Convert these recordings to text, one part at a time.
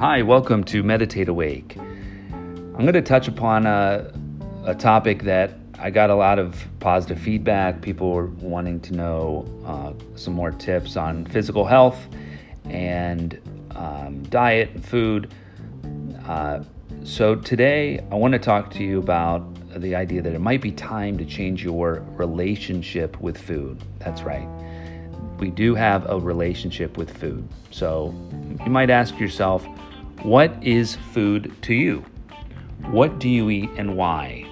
Hi, welcome to Meditate Awake. I'm going to touch upon a, a, topic that I got a lot of positive feedback. People were wanting to know uh, some more tips on physical health and um, diet and food. Uh, so, today I want to talk to you about the idea that it might be time to change your relationship with food. That's right. We do have a relationship with food. So, you might ask yourself, what is food to you? What do you eat and why?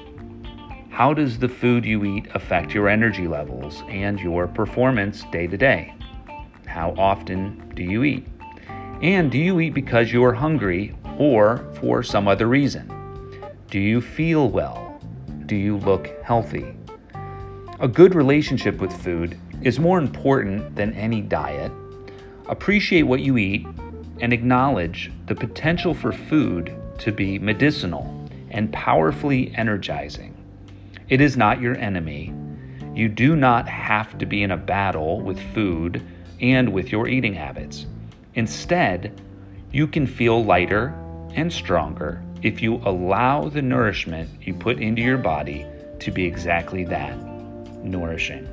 How does the food you eat affect your energy levels and your performance day to day? How often do you eat? And do you eat because you're hungry or for some other reason? Do you feel well? Do you look healthy? A good relationship with food is more important than any diet. Appreciate what you eat and acknowledge the potential for food to be medicinal and powerfully energizing. It is not your enemy. You do not have to be in a battle with food and with your eating habits. Instead, you can feel lighter and stronger if you allow the nourishment you put into your body to be exactly that nourishing.